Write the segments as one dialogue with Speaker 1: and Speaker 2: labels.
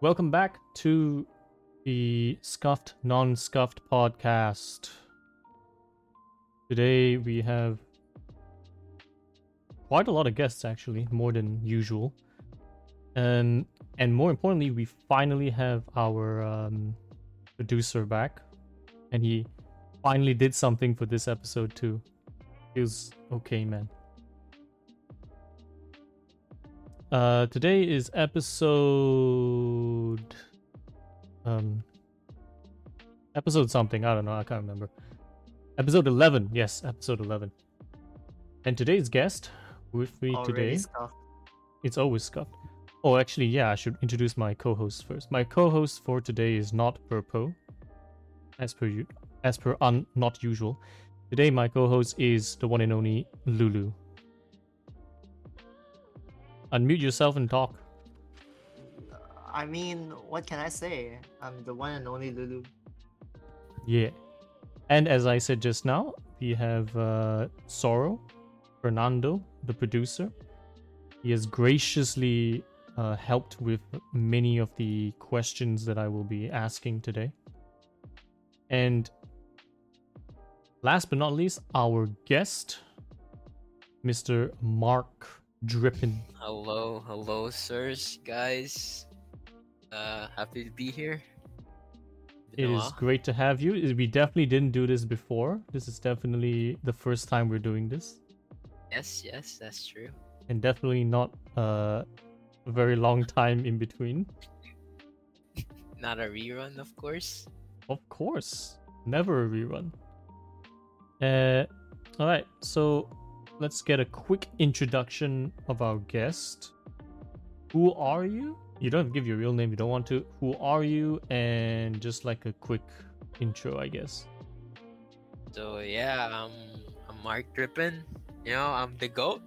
Speaker 1: Welcome back to the Scuffed Non Scuffed podcast. Today we have quite a lot of guests, actually, more than usual. Um, and more importantly, we finally have our um, producer back, and he finally did something for this episode too. Feels okay, man. Uh, today is episode um episode something. I don't know. I can't remember. Episode eleven. Yes, episode eleven. And today's guest with me
Speaker 2: Already
Speaker 1: today.
Speaker 2: scuffed.
Speaker 1: It's always scuffed. Oh, actually, yeah. I should introduce my co-host first. My co-host for today is not Purpo, as per you, as per un not usual. Today, my co-host is the one and only Lulu. Unmute yourself and talk.
Speaker 2: I mean, what can I say? I'm the one and only Lulu.
Speaker 1: Yeah. And as I said just now, we have uh, Sorrow, Fernando, the producer. He has graciously uh, helped with many of the questions that I will be asking today. And last but not least, our guest, Mr. Marc Drippin.
Speaker 3: Hello, hello, sirs, guys. Uh, happy to be here.
Speaker 1: It
Speaker 3: while.
Speaker 1: great to have you. We definitely didn't do this before. This is definitely the first time we're doing this.
Speaker 3: Yes, yes, that's true.
Speaker 1: and definitely not uh, a very long time in between.
Speaker 3: Not a rerun, of course.
Speaker 1: Of course, never a rerun. Uh, all right, so let's get a quick introduction of our guest. Who are you? You don't have to give your real name. You don't want to. Who are you? And just like a quick intro, I guess.
Speaker 3: So yeah, I'm I'm Marc Drippin. You know, I'm the goat,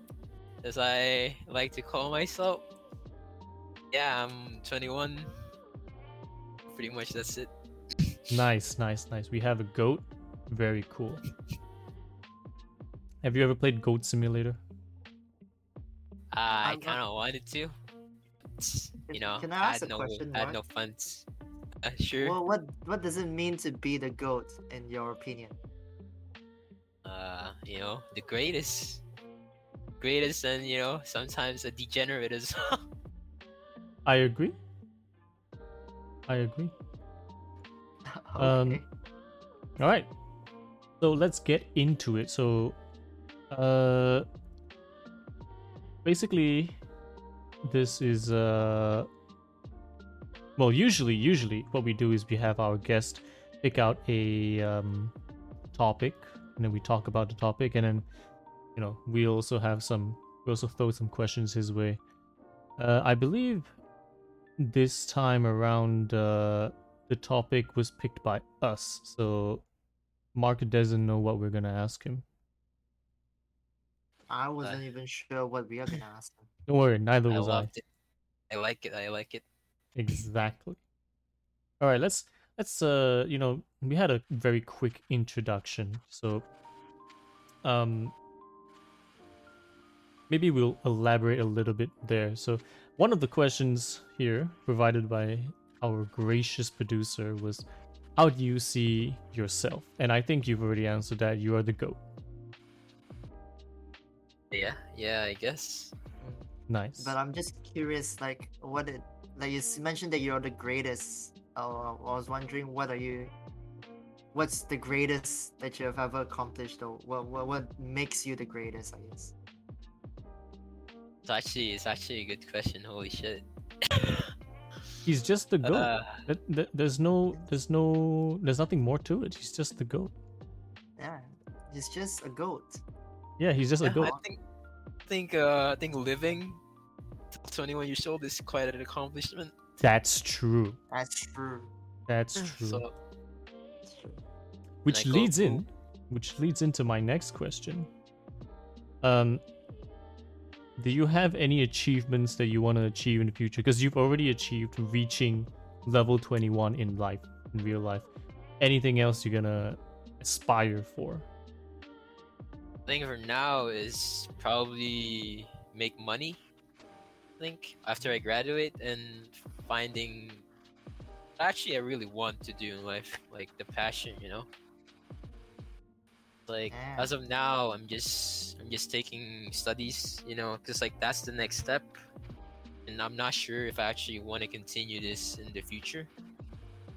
Speaker 3: as I like to call myself. Yeah, I'm 21. Pretty much that's it.
Speaker 1: Nice, nice, nice. We have a goat. Very cool. Have you ever played Goat Simulator?
Speaker 3: Uh, I
Speaker 2: I'm not-
Speaker 3: kind of wanted to. You know,
Speaker 2: Can I ask
Speaker 3: had
Speaker 2: a
Speaker 3: no,
Speaker 2: question,
Speaker 3: I had
Speaker 2: Marc?
Speaker 3: no funds. Uh, sure.
Speaker 2: Well, what what does it mean to be the goat in your opinion?
Speaker 3: uh, you know, the greatest, greatest, and you know, sometimes a degenerate as well.
Speaker 1: I agree. I agree. Um,
Speaker 2: okay.
Speaker 1: All right. So let's get into it. So, uh, basically, this is uh, well, usually, usually what we do is we have our guest pick out a um topic, and then we talk about the topic, and then you know we also have some we also throw some questions his way. Uh, I believe this time around, uh, the topic was picked by us, so Marc doesn't know what we're gonna ask him.
Speaker 2: I wasn't even sure what we are gonna ask him.
Speaker 1: Don't worry, neither
Speaker 3: I
Speaker 1: was I.
Speaker 3: loved it. I like it. I like it.
Speaker 1: Exactly. All right, let's let's uh, you know, we had a very quick introduction, so um, maybe we'll elaborate a little bit there. So, one of the questions here provided by our gracious producer was, "How do you see yourself?" And I think you've already answered that. You are the goat.
Speaker 3: Yeah, yeah, I guess.
Speaker 1: Nice.
Speaker 2: But I'm just curious, like what it like you mentioned that you're the greatest. Uh, I was wondering what are you? What's the greatest that you have ever accomplished, or what what, what makes you the greatest? I guess.
Speaker 3: It's actually, it's actually a good question. Holy shit.
Speaker 1: He's just the goat.
Speaker 3: Uh,
Speaker 1: Th- th- there's no, there's no, there's nothing more to it. He's just the goat.
Speaker 2: Yeah, he's just a goat.
Speaker 1: Yeah, he's just a
Speaker 2: Yeah.
Speaker 1: goat.
Speaker 3: I think, think, uh, I think living till 21 years old is quite an accomplishment.
Speaker 1: That's true.
Speaker 2: That's true.
Speaker 1: That's true.
Speaker 3: So,
Speaker 1: which
Speaker 3: I go,
Speaker 1: leads in, which leads into my next question. Um, do you have any achievements that you want to achieve in the future? Because you've already achieved reaching level 21 in life, in real life. Anything else you're gonna aspire for?
Speaker 3: I think for now is probably make money. I think after I graduate and finding actually I really want to do in life, like the passion, you know. Like as of now, I'm just I'm just taking studies, you know, because like that's the next step, and I'm not sure if I actually want to continue this in the future.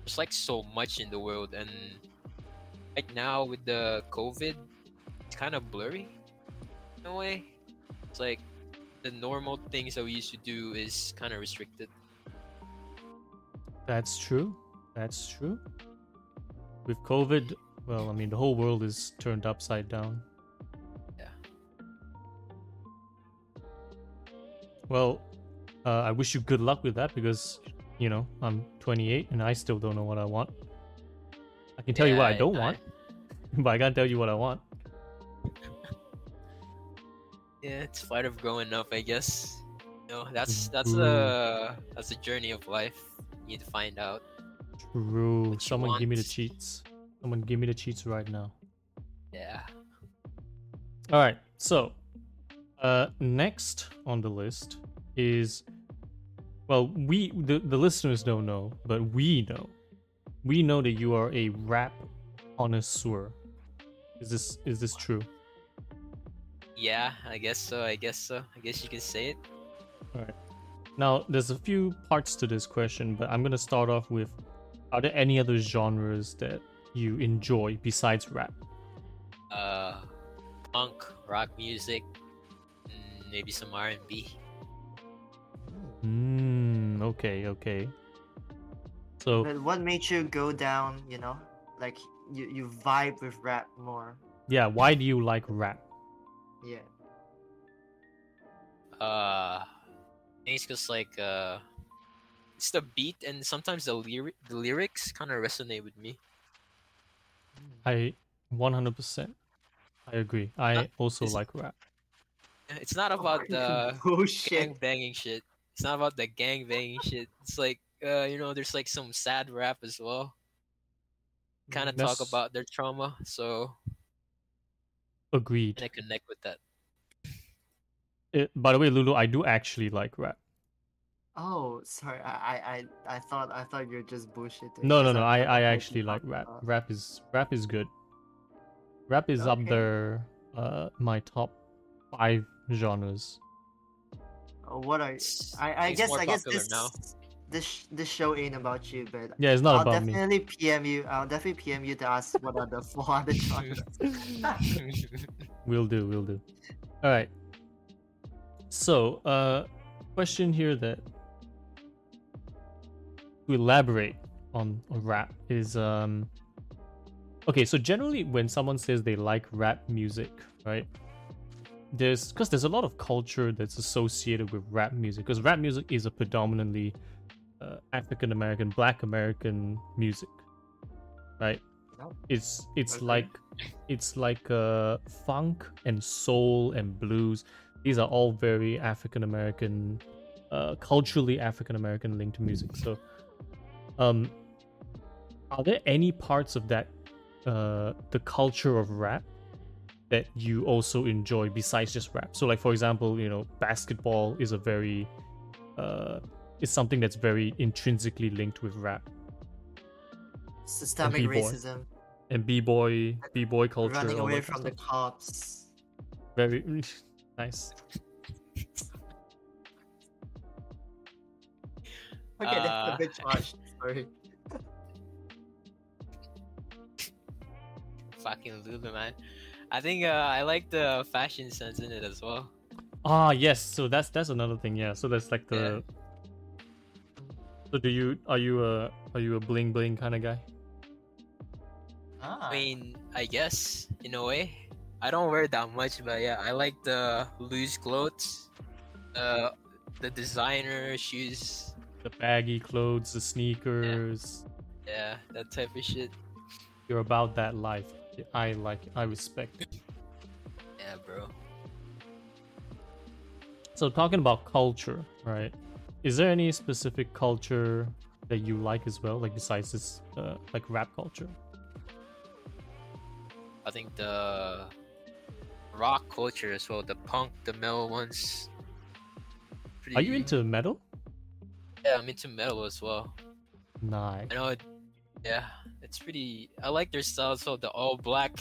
Speaker 3: There's like so much in the world, and right now with the COVID, kind of blurry in a way. It's like the normal things that we used to do is kind of restricted.
Speaker 1: That's true. That's true. With COVID, well, I mean, the whole world is turned upside down.
Speaker 3: Yeah.
Speaker 1: Well, uh, I wish you good luck with that because, you know, I'm 28 and I still don't know what I want. I can tell you what I don't want, but I can't tell you what I want.
Speaker 3: Yeah, it's part of growing up, I guess. You know, that's that's the that's a journey of life. You need to find out.
Speaker 1: True. Someone give me the cheats. Someone give me the cheats right now.
Speaker 3: Yeah.
Speaker 1: All right. So, uh, next on the list is, well, we the, the listeners don't know, but we know. We know that you are a rap connoisseur. Is this is this true?
Speaker 3: Yeah, I guess so. I guess so. I guess you can say it. All right.
Speaker 1: Now, there's a few parts to this question, but I'm gonna start off with: Are there any other genres that you enjoy besides rap?
Speaker 3: Uh, punk, rock music, mm, maybe some R and B.
Speaker 1: Hmm. Okay. Okay. So
Speaker 2: But what made you go down? You know, like you you vibe with rap more.
Speaker 1: yeah, why do you like rap?
Speaker 2: Yeah.
Speaker 3: Uh, I it's just like uh, it's the beat and sometimes the lyric the lyrics kind of resonate with me.
Speaker 1: I 100%. I agree. I
Speaker 3: Uh,
Speaker 1: also
Speaker 3: is-
Speaker 1: like rap.
Speaker 3: It's not about the gang banging shit. It's not about the gang banging shit. It's like uh, you know, there's like some sad rap as well. Kind of talk about their trauma, so
Speaker 1: Agreed.
Speaker 3: and I connect with that.
Speaker 1: Uh, by the way, Lulu, I do actually like rap.
Speaker 2: Oh, sorry. I I I I thought I thought you're just bullshitting.
Speaker 1: No, no, no.
Speaker 2: I've
Speaker 1: I,
Speaker 2: never
Speaker 1: I
Speaker 2: heard you
Speaker 1: actually like rap.
Speaker 2: about-
Speaker 1: Rap is rap is good. Rap is up there. Uh, my top five genres.
Speaker 2: Oh, what are
Speaker 3: It's-
Speaker 2: I I guess I guess
Speaker 3: popular
Speaker 2: this
Speaker 3: now.
Speaker 2: This this show ain't about you, but
Speaker 1: Yeah, it's not
Speaker 2: I'll
Speaker 1: about me.
Speaker 2: definitely PM you. I'll definitely PM you to ask what are the four other genres.
Speaker 1: We'll do. We'll do. All right. So, uh, question here that to elaborate on, on rap is um. Okay, so generally when someone says they like rap music, right? There's because there's a lot of culture that's associated with rap music because rap music is a predominantly uh, African American, Black American music, right? It's it's
Speaker 2: Okay.
Speaker 1: like it's like uh, funk and soul and blues. These are all very African American, uh, culturally African American linked music. So, um, are there any parts of that, uh, the culture of rap, that you also enjoy besides just rap? So, like for example, you know, basketball is a very, uh, is something that's very intrinsically linked with rap,
Speaker 2: Systemic
Speaker 1: B-boy.
Speaker 2: racism,
Speaker 1: and b boy, b boy culture,
Speaker 2: running away from
Speaker 1: of
Speaker 2: the cops.
Speaker 1: very nice.
Speaker 2: Okay, that's
Speaker 3: Uh,
Speaker 2: a bit charged. Sorry.
Speaker 3: Fucking Lulu, man. I think uh, I like the fashion sense in it as well.
Speaker 1: Ah, yes. So that's that's another thing. Yeah. So that's like the. So do you are you a are you a bling bling kind of guy?
Speaker 2: Ah.
Speaker 3: I mean, I guess in a way. I don't wear that much, but yeah, I like the loose clothes, uh, the designer shoes.
Speaker 1: The baggy clothes, the sneakers.
Speaker 3: Yeah, that type of shit.
Speaker 1: You're about that life. I like. it. I respect. it.
Speaker 3: Yeah, bro.
Speaker 1: So talking about culture, right? Is there any specific culture that you like as well, like besides this, uh, like rap culture?
Speaker 3: I think the rock culture as well, the punk, the metal ones.
Speaker 1: Are you into metal?
Speaker 3: Yeah, I'm into metal as well.
Speaker 1: Nice.
Speaker 3: I know it. Yeah, it's pretty. I like their style. So the all black,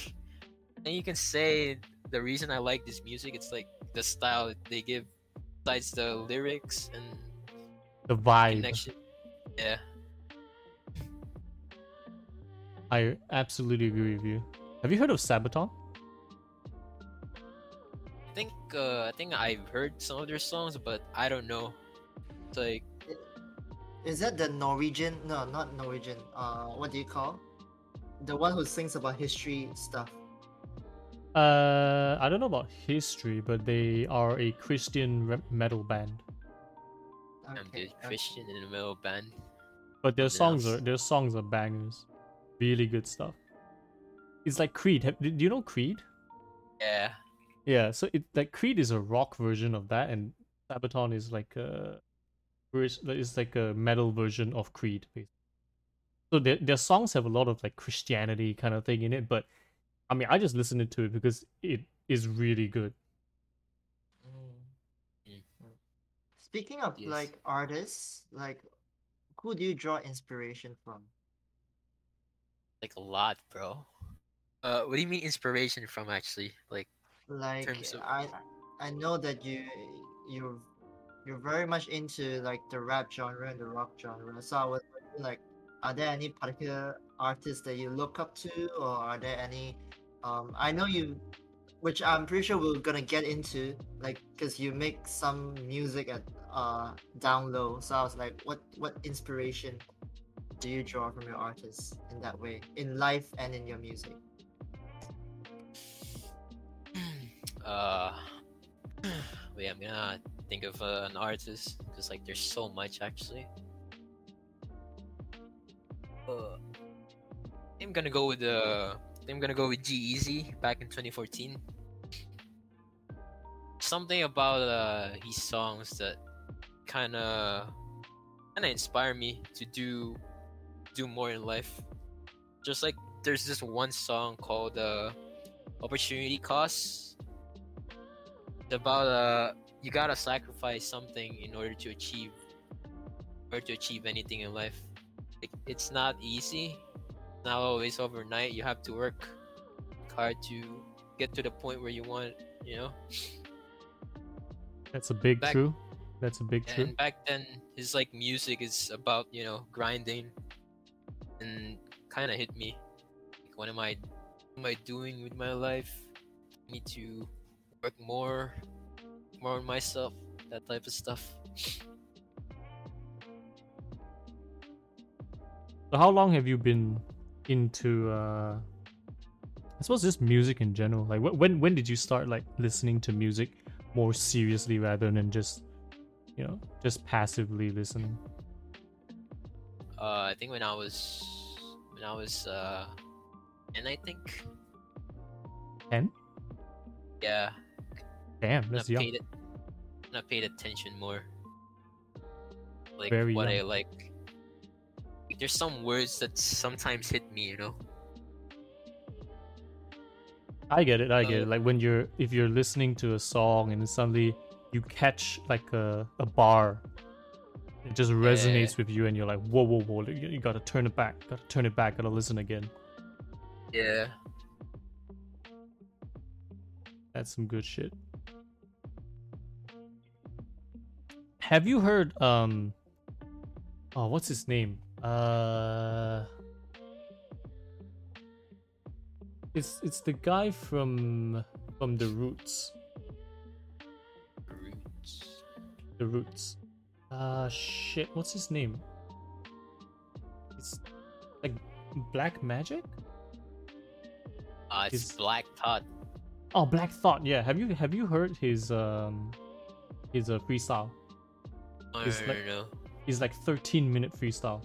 Speaker 3: and you can say the reason I like this music. It's like the style they give, besides the lyrics and
Speaker 1: The vibe.
Speaker 3: connection. Yeah,
Speaker 1: I absolutely agree with you. Have you heard of Sabaton?
Speaker 3: I think uh, I think I've heard some of their songs, but I don't know. It's like
Speaker 2: Is that the Norwegian? No, not Norwegian. Uh, what do you call? The one who sings about history stuff.
Speaker 1: Uh, I don't know about history, but they are a Christian re- metal band.
Speaker 3: I'm
Speaker 2: Okay,
Speaker 3: the Christian in the metal band.
Speaker 1: But their songs
Speaker 3: Yes.
Speaker 1: are their songs are bangers, really good stuff. It's like Creed. Have, do you know Creed?
Speaker 3: Yeah,
Speaker 1: Yeah, so it like Creed is a rock version of that, and Sabaton is like a vers- it's like a metal version of Creed. Basically. So their their songs have a lot of like Christianity kind of thing in it, but I mean, I just listened to it because it is really good.
Speaker 2: Mm.
Speaker 3: Mm.
Speaker 2: Mm. Speaking of
Speaker 3: Yes.
Speaker 2: like artists, like who do you draw inspiration from?
Speaker 3: like a lot, bro. Uh, what do you mean inspiration from? Actually, like
Speaker 2: Like
Speaker 3: terms of-
Speaker 2: I I know that you you you're very much into like the rap genre and the rock genre. So I was like, are there any particular artists that you look up to, or are there any? Um, I know you, which I'm pretty sure we're gonna get into, like, cause you make some music at uh down low. So I was like, what what inspiration do you draw from your artists in that way, in life and in your music?
Speaker 3: uh wait i'm gonna think of uh, an artist because like there's so much actually uh, i'm gonna go with uh i'm gonna go with g-eazy back in 2014 something about uh his songs that kind of kind of inspire me to do do more in life. Just like there's this one song called uh opportunity cost. It's about uh you gotta sacrifice something in order to achieve or to achieve anything in life. Like, it's not easy. Not always overnight. You have to work hard to get to the point where you want you know?
Speaker 1: That's a big
Speaker 3: Back-
Speaker 1: true. That's a big true.
Speaker 3: and back then his like music is about you know grinding and kind of hit me like what am i what am i doing with my life I need to work more more on myself that type of stuff
Speaker 1: So how long have you been into uh I suppose just music in general? Like when when did you start like listening to music more seriously rather than just you know, just passively listening?
Speaker 3: uh i think when i was when i was uh and i think
Speaker 1: 10?
Speaker 3: yeah
Speaker 1: Damn,
Speaker 3: I
Speaker 1: that's young.
Speaker 3: paid it i paid attention more like
Speaker 1: Very
Speaker 3: what i
Speaker 1: young.
Speaker 3: like like, there's some words that sometimes hit me you know
Speaker 1: I get it, I get it. Like when you're if you're listening to a song and suddenly you catch like a, a bar. It just resonates with you and you're like whoa whoa whoa you, you gotta turn it back gotta turn it back gotta listen again.
Speaker 3: Yeah.
Speaker 1: That's some good shit. Have you heard um Oh, what's his name? Uh It's it's the guy from from The roots The Roots. Uh shit, what's his name? It's like Black Magic?
Speaker 3: uh it's
Speaker 1: Is-
Speaker 3: black thought
Speaker 1: Oh, Black Thought. Yeah. Have you have you heard his um his uh, freestyle?
Speaker 3: I don't
Speaker 1: like-
Speaker 3: know
Speaker 1: He's like 13 minute freestyle.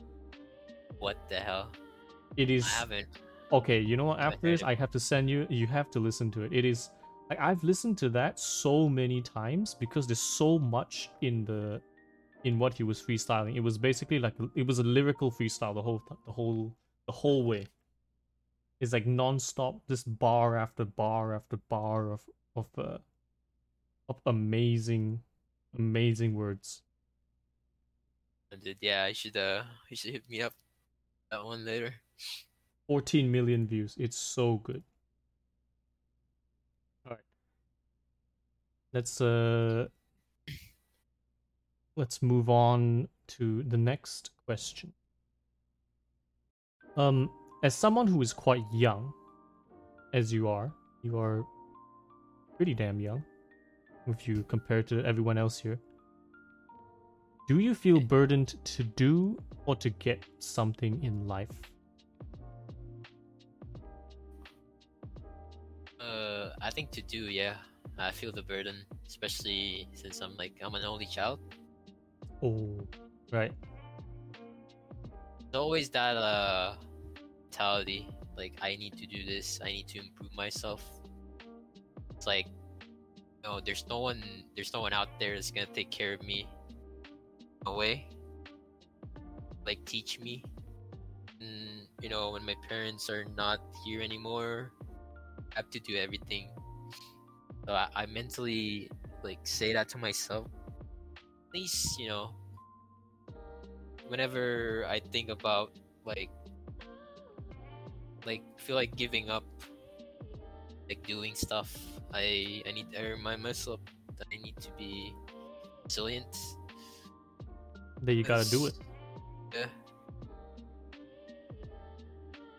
Speaker 3: what the hell
Speaker 1: It is
Speaker 3: i haven't
Speaker 1: Okay, you know what? After this. I have to send you. You have to listen to it. It is like I've listened to that so many times because there's so much in the in what he was freestyling. It was basically like it was a lyrical freestyle the whole the whole the whole way. It's like non-stop, just bar after bar after bar of of uh, of amazing, amazing words.
Speaker 3: Yeah, I should uh, you should hit me up that one later.
Speaker 1: 14 million views. It's so good. All right. Let's uh let's move on to the next question. Um as someone who is quite young as you are, you are pretty damn young if you compare to everyone else here. Do you feel burdened to do or to get something in life?
Speaker 3: Uh, I think to do, yeah. I feel the burden, especially since I'm like I'm an only child.
Speaker 1: Oh, right.
Speaker 3: There's always that uh mentality, like I need to do this, I need to improve myself. It's like, no, there's no one, there's no one out there that's gonna take care of me. Away, like teach me. And you know, when my parents are not here anymore, I have to do everything. So I, I mentally like say that to myself. At least you know, whenever I think about like like feel like giving up like doing stuff i i need to remind myself that i need to be resilient
Speaker 1: That you gotta do it.
Speaker 3: yeah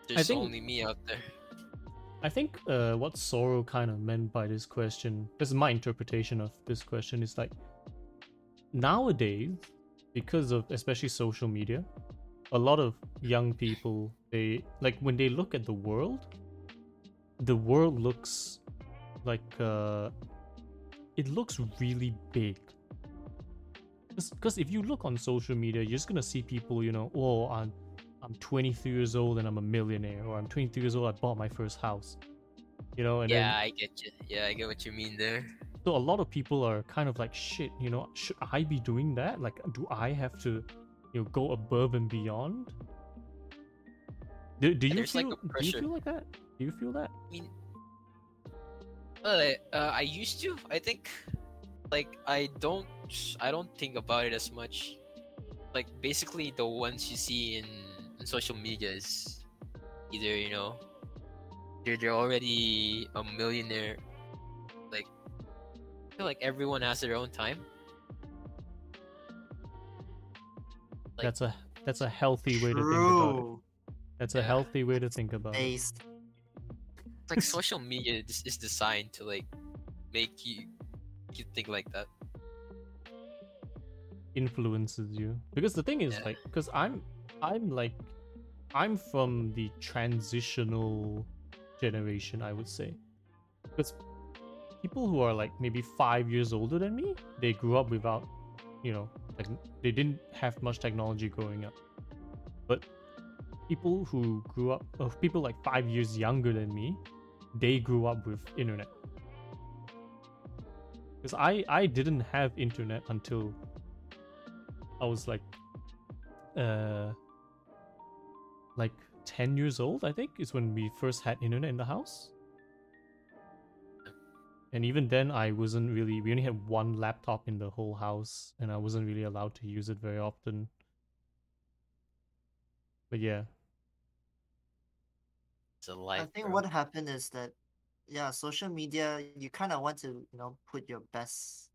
Speaker 3: there's
Speaker 1: think-
Speaker 3: only me out there
Speaker 1: I think uh, what Sorrow kind of meant by this question, this is my interpretation of this question, is like nowadays, because of especially social media, a lot of young people, they like when they look at the world, the world looks like uh, it looks really big. Because if you look on social media, you're just gonna see people, you know, oh, I'm I'm 23 years old and I'm a millionaire, or I'm 23 years old, I bought my first house. You know, and
Speaker 3: yeah
Speaker 1: then
Speaker 3: i get you yeah i get what you mean there
Speaker 1: so a lot of people are kind of like, shit, you know, should I be doing that? Like, do I have to, you know, go above and beyond? Do, do you
Speaker 3: there's, like,
Speaker 1: feel? do you feel like that? Do you feel that?
Speaker 3: I mean, well, uh, I used to. I think, like, I don't. I don't think about it as much. Like, basically, the ones you see in, in social media is either you know, they're they're already a millionaire. Like, I feel like everyone has their own time. Like-
Speaker 1: that's a that's a healthy way to think about it.
Speaker 2: True.
Speaker 1: That's a healthy way to think about it.
Speaker 2: Based.
Speaker 3: It's like social media is, is designed to like make you you think like that.
Speaker 1: influences you because the thing is
Speaker 3: Yeah.
Speaker 1: like because i'm i'm like i'm from the transitional generation i would say. Because people who are like maybe five years older than me they grew up without you know like they didn't have much technology growing up. But people who grew up of people like five years younger than me they grew up with internet. Because i i didn't have internet until I was like, uh, like ten years old. I think is when we first had internet in the house. And even then, I wasn't really. We only had one laptop in the whole house, and I wasn't really allowed to use it very often. But yeah,
Speaker 3: It's a life.
Speaker 2: I think
Speaker 3: bro.
Speaker 2: what happened is that, yeah, social media, you kind of want to, you know, put your best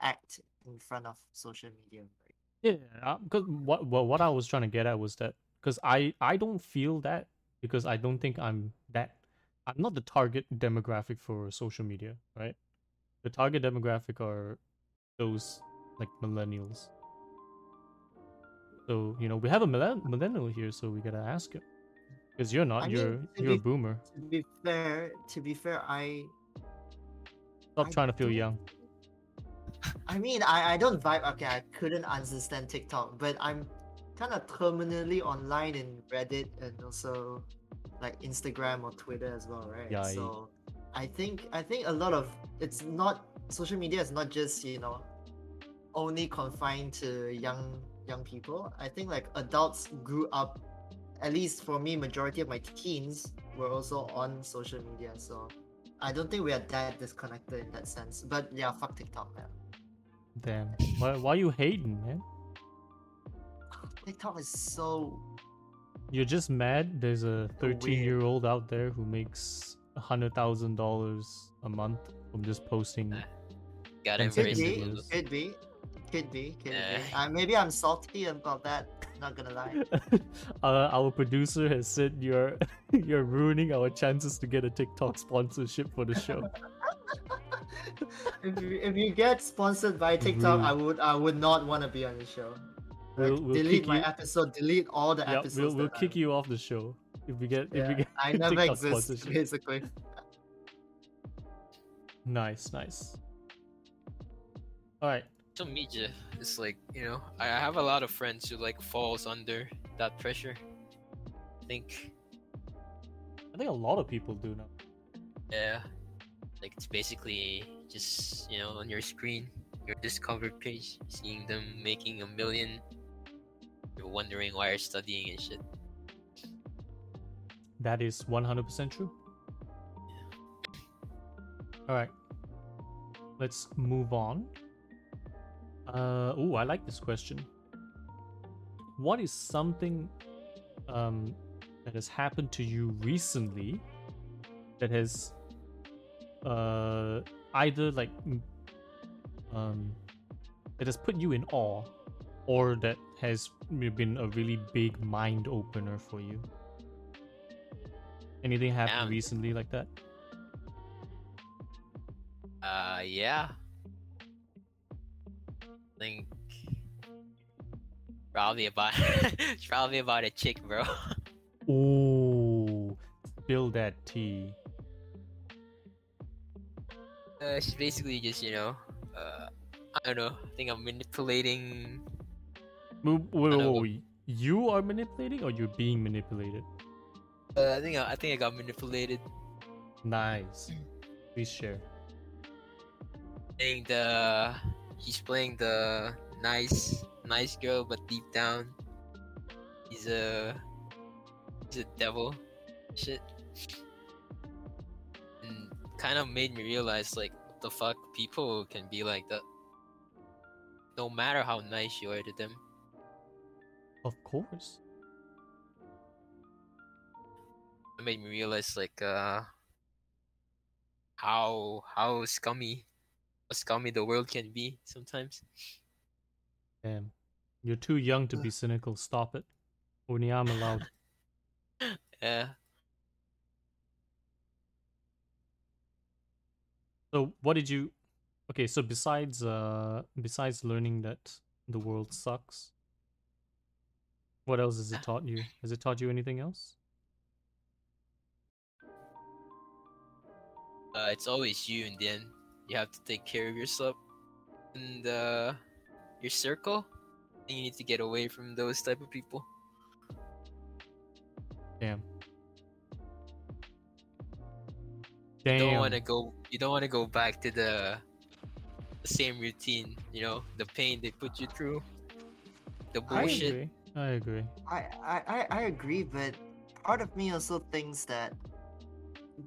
Speaker 2: act in front of social media, right?
Speaker 1: yeah. Uh, because what, what what I was trying to get at was that because I I don't feel that because I don't think I'm that I'm not the target demographic for social media, right? The target demographic are those like millennials. So you know we have a millen- millennial here, so we gotta ask him because you're not.
Speaker 2: I
Speaker 1: you're
Speaker 2: mean,
Speaker 1: you're a boomer.
Speaker 2: To be fair, to be fair, I,
Speaker 1: Stop
Speaker 2: I
Speaker 1: trying to feel young.
Speaker 2: I mean, I, I don't vibe. Okay, I couldn't understand TikTok, but I'm kind of terminally online in Reddit and also like Instagram or Twitter as well, right?
Speaker 1: Yikes.
Speaker 2: So I think I think a lot of it's not social media is not just you know only confined to young young people. I think like adults grew up. At least for me, majority of my teens were also on social media, so I don't think we are that disconnected in that sense. But yeah, fuck TikTok, man.
Speaker 1: Damn. Why why you hating, man?
Speaker 2: TikTok is so
Speaker 1: You're just mad. There's a 13 year old out there who makes a hundred thousand dollars a month from just posting.
Speaker 3: Gotta
Speaker 1: And
Speaker 2: could
Speaker 3: it.
Speaker 2: be, could be, could be, could
Speaker 3: Yeah.
Speaker 2: be. Uh, maybe I'm salty about that. Not gonna lie.
Speaker 1: uh, our producer has said you're you're ruining our chances to get a TikTok sponsorship for the show.
Speaker 2: if you if you get sponsored by TikTok,
Speaker 1: Rude.
Speaker 2: I would I would not want to be on the show. Like,
Speaker 1: We'll- we'll
Speaker 2: delete my
Speaker 1: you-
Speaker 2: episode. Delete all the
Speaker 1: yeah,
Speaker 2: episodes.
Speaker 1: we'll, we'll kick
Speaker 2: I-
Speaker 1: you off the show if we get if we
Speaker 2: Yeah,
Speaker 1: get
Speaker 2: I never
Speaker 1: TikTok
Speaker 2: exist basically.
Speaker 1: Nice, nice. All right.
Speaker 3: social media is like you know I I have a lot of friends who like falls under that pressure. I think
Speaker 1: I think a lot of people do now.
Speaker 3: yeah, like it's basically just you know on your screen, your discover page, seeing them making a million. You're wondering why you're studying and shit.
Speaker 1: That is 100% true. All right. Let's move on. Uh, oh, I like this question. What is something um, that has happened to you recently that has uh, either like um, that has put you in awe or that has been a really big mind opener for you? Anything happened
Speaker 3: Um,
Speaker 1: recently like that?
Speaker 3: Uh, yeah. I think probably about probably about a chick, bro.
Speaker 1: Ooh, spill that tea.
Speaker 3: Uh, she's basically just you know, uh, I don't know. I think I'm manipulating.
Speaker 1: Wait, wait,
Speaker 3: I
Speaker 1: wait, wait. You are manipulating or you're being manipulated?
Speaker 3: Uh, I think I, I think I got manipulated.
Speaker 1: Nice. Please share.
Speaker 3: Playing the he's playing the nice nice girl, but deep down, he's a he's a devil. Shit. And kind of made me realize like what the fuck people can be like that. No matter how nice you are to them.
Speaker 1: Of course.
Speaker 3: It made me realize like uh how how scummy how scummy the world can be sometimes.
Speaker 1: Damn. You're too young to be cynical. Stop it. Only I'm allowed.
Speaker 3: Yeah.
Speaker 1: So what did you Okay, so besides uh besides learning that the world sucks, what else has it taught you? Has it taught you anything else?
Speaker 3: uh, it's always you in the end. You have to take care of yourself and uh, your circle. And you need to get away from those type of people.
Speaker 1: Damn. damn You
Speaker 3: don't want to go. You don't want to go back to the, the same routine. You know the pain they put you through, the bullshit.
Speaker 1: Agree. I agree.
Speaker 2: I, I, I, I agree, but part of me also thinks that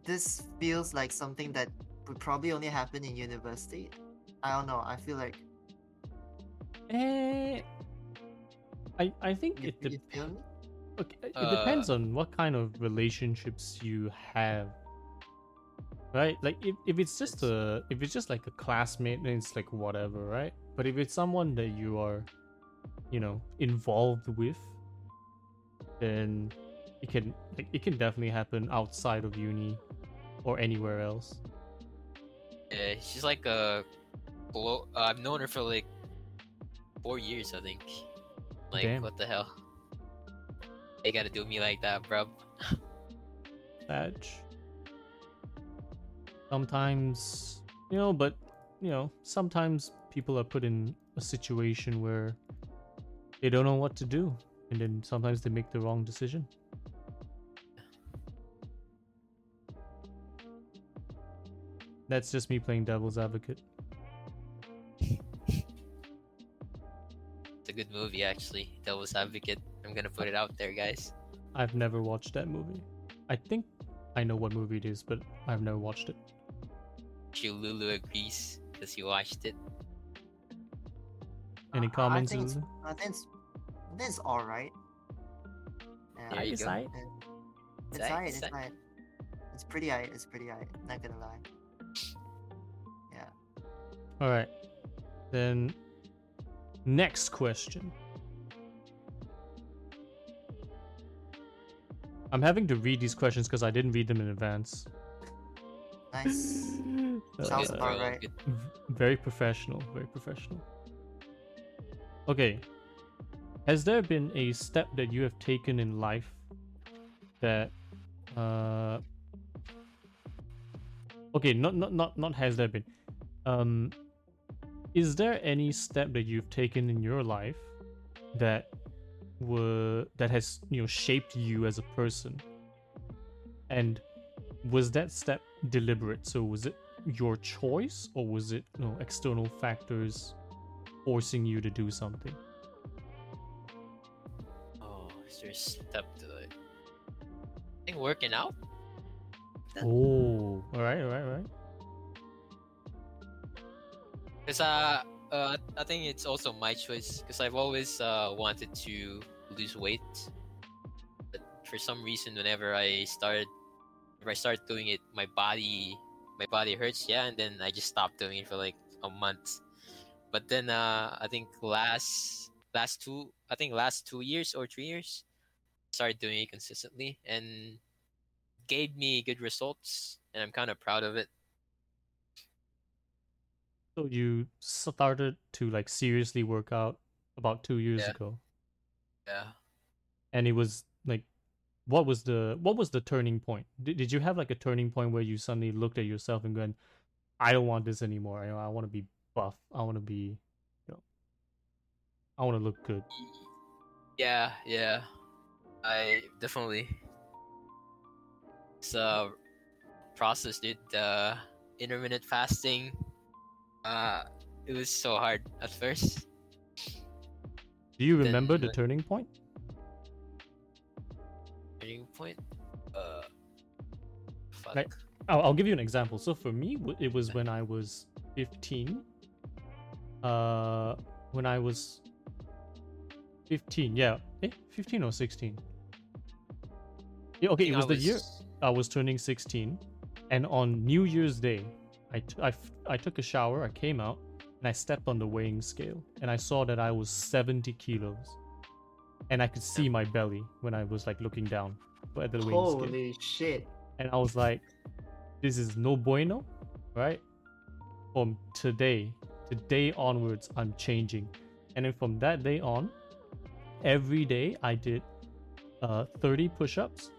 Speaker 2: this feels like something that would probably only happen in university. I don't know. I feel like
Speaker 1: Eh, I I think
Speaker 2: you,
Speaker 1: it
Speaker 2: you
Speaker 1: dep-
Speaker 2: feel me?
Speaker 1: okay, it depends
Speaker 3: Uh,
Speaker 1: on what kind of relationships you have. Right? Like if, if it's just a if it's just like a classmate then it's like whatever, right? But if it's someone that you are you know, involved with then it can like it can definitely happen outside of uni or anywhere else.
Speaker 3: Yeah, she's like a. Below, uh, I've known her for like four years, I think. Like,
Speaker 1: Damn.
Speaker 3: what the hell? They gotta do me like that, bro.
Speaker 1: badge. Sometimes, you know, but you know, sometimes people are put in a situation where they don't know what to do, and then sometimes they make the wrong decision. That's just me playing devil's advocate.
Speaker 3: It's a good movie, actually. Devil's Advocate. I'm gonna put it out there, guys.
Speaker 1: I've never watched that movie. I think I know what movie it is, but I've never watched it.
Speaker 3: Sure, Lulu agrees because he watched it.
Speaker 1: Any uh,
Speaker 2: I-
Speaker 1: comments?
Speaker 2: I think. I think it's, I think think it's alright. Yeah,
Speaker 3: There you
Speaker 1: It's
Speaker 3: go.
Speaker 1: aight.
Speaker 2: It's
Speaker 3: It's
Speaker 2: alright,
Speaker 3: it's
Speaker 2: it's alright. It's pretty alright, it's pretty alright, not gonna lie. Yeah.
Speaker 1: All right. Then next question. I'm having to read these questions because I didn't read them in advance.
Speaker 2: Nice. Sounds
Speaker 3: Good,
Speaker 2: about right.
Speaker 1: very professional, very professional. Okay. Has there been a step that you have taken in life that uh Okay, not not not not has there been. Um is there any step that you've taken in your life that were that has, you know, shaped you as a person? And was that step deliberate? So was it your choice or was it you know, external factors forcing you to do something?
Speaker 3: Is there a step to it? I think working out. That-
Speaker 1: Oh, all right, all right, all right.
Speaker 3: Cause uh, uh, I think it's also my choice. Cause I've always uh wanted to lose weight, but for some reason, whenever I started, if I started doing it, my body, my body hurts. Yeah, and then I just stopped doing it for like a month. But then uh, I think last last two, I think last two years or three years, started doing it consistently and gave me good results, and I'm kind of proud of it.
Speaker 1: So you started to like seriously work out about two years
Speaker 3: Yeah.
Speaker 1: ago,
Speaker 3: Yeah.
Speaker 1: and it was like, what was the what was the turning point? Did, did you have like a turning point where you suddenly looked at yourself and going, I don't want this anymore. I, I want to be buff. I want to be, I want to look good.
Speaker 3: Yeah, yeah. I definitely. It's a process, dude. The intermittent fasting. Uh, it was so hard at first.
Speaker 1: Do you
Speaker 3: Then,
Speaker 1: remember the
Speaker 3: like-
Speaker 1: turning point?
Speaker 3: Turning point. Uh. Fuck.
Speaker 1: Like- I'll, I'll give you an example. So for me, it was when I was 15. Uh, when I was 15, yeah, eh, 15 or 16. Yeah, okay, it
Speaker 3: think
Speaker 1: was the year I was turning 16, and on New Year's Day, I, t- I, f- I took a shower, I came out, and I stepped on the weighing scale, and I saw that I was 70 kilos, and I could see my belly when I was like looking down at the weighing scale
Speaker 2: Holy shit.
Speaker 1: and I was like, "This is no bueno, right?" From today, today onwards, I'm changing, and then from that day on, every day I did uh 30 push-ups,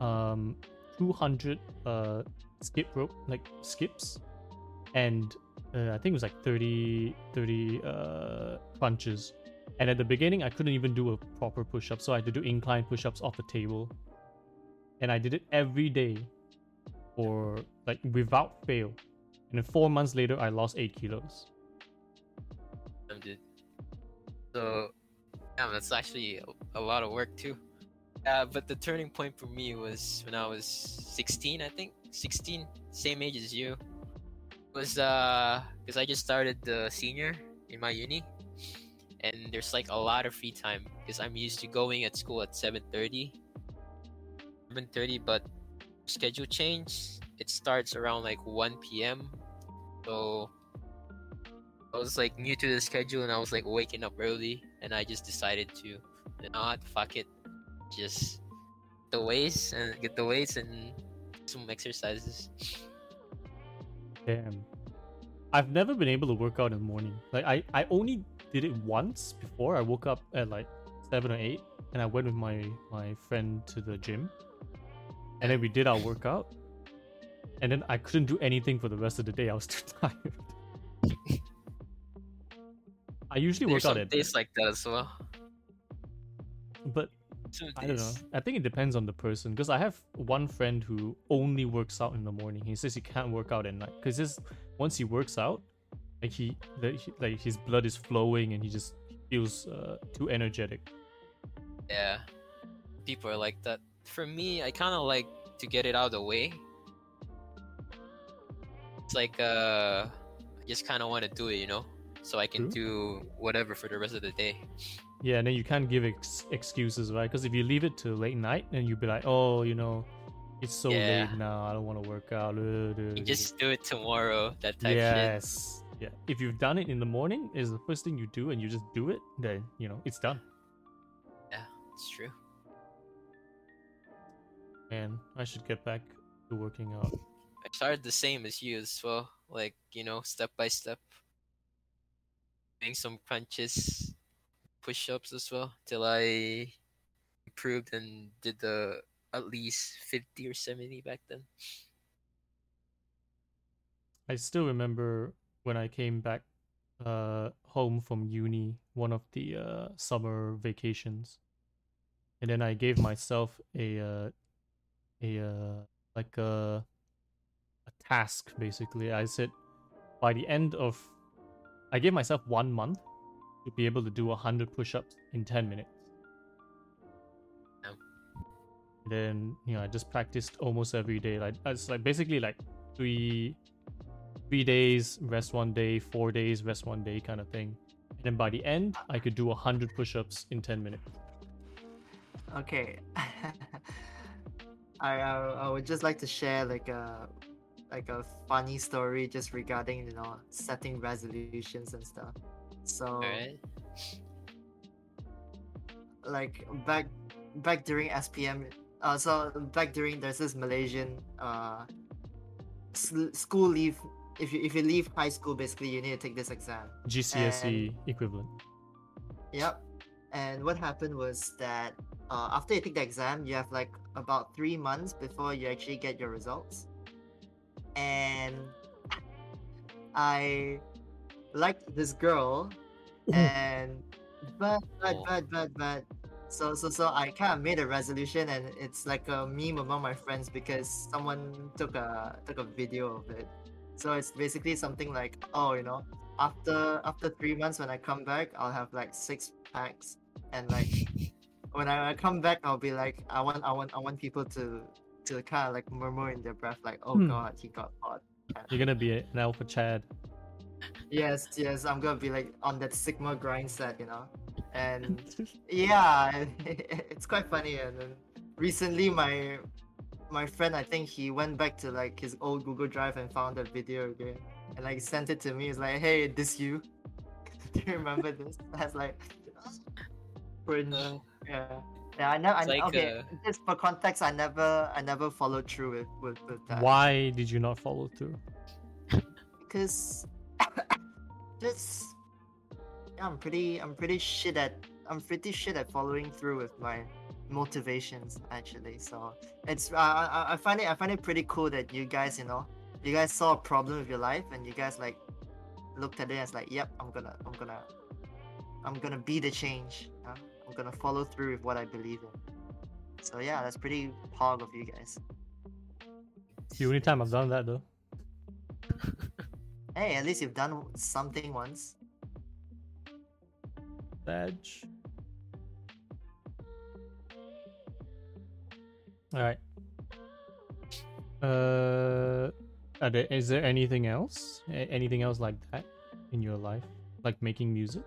Speaker 1: um 200 uh skip rope like skips, and uh, I think it was like 30 30 uh crunches. And at the beginning, I couldn't even do a proper push-up, so I had to do incline push-ups off the table and I did it every day for like without fail. And then four months later, I lost eight kilos.
Speaker 3: So, yeah, that's actually a, lot of work too. Uh, but the turning point for me was when I was 16, I think. 16, same age as you. Was uh, because I just started the senior in my uni, and there's like a lot of free time because I'm used to going at school at 7:30. 7:30, but schedule change. It starts around like 1 p.m. So I was like new to the schedule and I was like waking up early and I just decided to not fuck it. Just the weights and get the weights and some exercises.
Speaker 1: Damn. I've never been able to work out in the morning. Like I, I only did it once before. I woke up at like seven or eight, and I went with my my friend to the gym, and then we did our workout, and then I couldn't do anything for the rest of the day. I was too tired. I usually
Speaker 3: There's
Speaker 1: work out
Speaker 3: some
Speaker 1: at
Speaker 3: days like that as well.
Speaker 1: but
Speaker 3: Some
Speaker 1: I don't know.
Speaker 3: days-
Speaker 1: I think it depends on the person because I have one friend who only works out in the morning. He says he can't work out at night because just once he works out, like he, the, he like his blood is flowing and he just feels uh, too energetic.
Speaker 3: Yeah, people are like that. For me, I kind of like to get it out of the way. It's like uh, I just kind of want to do it, you know, so I can
Speaker 1: True.
Speaker 3: do whatever for the rest of the day.
Speaker 1: Yeah, and then you can't give ex- excuses, right? Because if you leave it to late night, then you'll be like, oh, you know, it's so
Speaker 3: Yeah.
Speaker 1: late now. I don't want to work out.
Speaker 3: You just do it tomorrow. That type shit.
Speaker 1: yes. Yeah. If you've done it in the morning, is the first thing you do, and you just do it, then you know it's done.
Speaker 3: Yeah, it's true.
Speaker 1: And I should get back to working out.
Speaker 3: I started the same as you as well. Like, you know, step by step. Doing some crunches, push ups as well, till I improved and did the at least 50 or 70 back then.
Speaker 1: I still remember when I came back uh home from uni one of the uh summer vacations. And then I gave myself a uh a uh like a a task basically. I said by the end of I gave myself 1 month to be able to do 100 push-ups in 10 minutes.
Speaker 3: Yeah.
Speaker 1: And then, you know, I just practiced almost every day. Like it's like basically like three three days, rest one day, four days, rest one day kind of thing. And then by the end, I could do 100 push ups in 10 minutes.
Speaker 2: Okay. I, I I would just like to share like a like a funny story just regarding you know setting resolutions and stuff. So
Speaker 3: Alright.
Speaker 2: like back back during SPM, uh, so back during there's this Malaysian uh school leave. If you if you leave high school, basically you need to take this exam.
Speaker 1: GCSE E equivalent.
Speaker 2: Yep. And what happened was that uh, after you take the exam, you have like about three months before you actually get your results. And I liked this girl, and but but
Speaker 3: Oh.
Speaker 2: but but but so so so I kind of made a resolution, and it's like a meme among my friends because someone took a took a video of it. So it's basically something like, oh, you know, after after three months when I come back, I'll have like six packs, and like when I, I come back, I'll be like, I want I want I want people to to kind of like murmur in their breath, like, oh
Speaker 1: Hmm.
Speaker 2: god, he got hot.
Speaker 1: You're gonna be an alpha Chad.
Speaker 2: Yes, yes, I'm gonna be like on that Sigma grind set, you know, and yeah, it's quite funny. And then recently, my my friend, I think he went back to like his old Google Drive and found that video again, and like sent it to me. He's like, "Hey, this you? Do you remember this?" I was like, "Cringe." Yeah, yeah. I know. I,
Speaker 3: It's like,
Speaker 2: okay,
Speaker 3: uh,
Speaker 2: just for context, I never, I never followed through with with, with that.
Speaker 1: Why did you not follow through?
Speaker 2: because just yeah, I'm pretty I'm pretty shit at I'm pretty shit at following through with my motivations actually. So it's uh, I I- I find it I find it pretty cool that you guys you know you guys saw a problem with your life and you guys like looked at it as like yep I'm gonna I'm gonna I'm gonna be the change. you know? I'm gonna follow through with what I believe in. So yeah, that's pretty hog of you guys.
Speaker 1: The only time I've done that though.
Speaker 2: Hey, at least you've done something once.
Speaker 1: Badge. Alright. Uh, are there, is there anything else? A- anything else like that in your life? Like making music?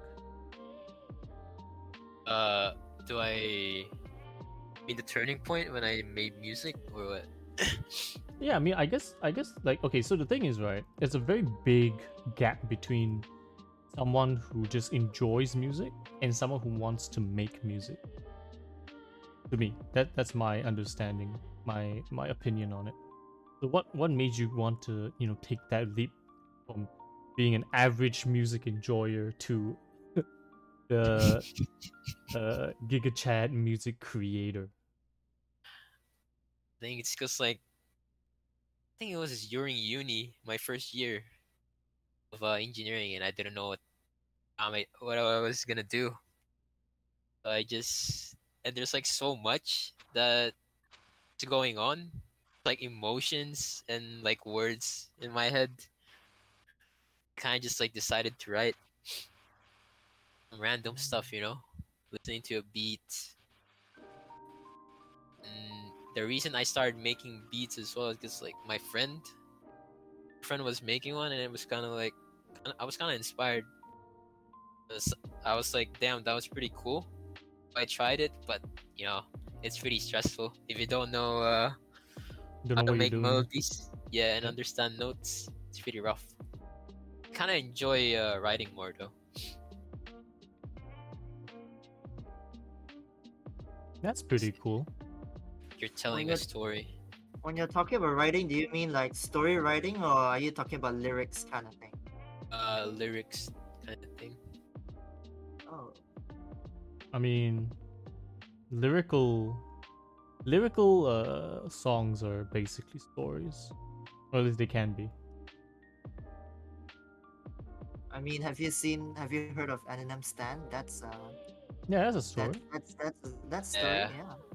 Speaker 3: Uh, do I mean the turning point when I made music or what?
Speaker 1: Yeah, I mean, I guess, I guess, like, okay. So the thing is, right? There's a very big gap between someone who just enjoys music and someone who wants to make music. To me, that that's my understanding, my my opinion on it. So, what what made you want to, you know, take that leap from being an average music enjoyer to the uh, Giga Chad music creator?
Speaker 3: I think it's because like I think it was during uni, my first year of uh, engineering, and I didn't know what um, I, what I was gonna do. So I just and there's like so much that's going on, like emotions and like words in my head. Kind of just like decided to write random stuff, you know, listening to a beat, and the reason I started making beats as well is because like my friend, friend was making one, and it was kind of like I was kind of inspired. I was like, damn, that was pretty cool. I tried it, but you know, it's pretty stressful if you don't know uh,
Speaker 1: Don't
Speaker 3: how
Speaker 1: know
Speaker 3: to make melodies. Yeah, and understand notes. It's pretty rough. Kind of enjoy uh, writing more though.
Speaker 1: That's pretty cool.
Speaker 3: You're telling a
Speaker 2: you're-
Speaker 3: story.
Speaker 2: When you're talking about writing, do you mean like story writing or are you talking about lyrics kind of thing?
Speaker 3: Uh, lyrics kind of thing.
Speaker 2: Oh,
Speaker 1: I mean, lyrical, lyrical uh, songs are basically stories, or at least they can be.
Speaker 2: I mean, have you seen? Have you heard of Eminem Stan? That's uh,
Speaker 1: Yeah, that's a story.
Speaker 2: that, that's that's that's story.
Speaker 3: Yeah.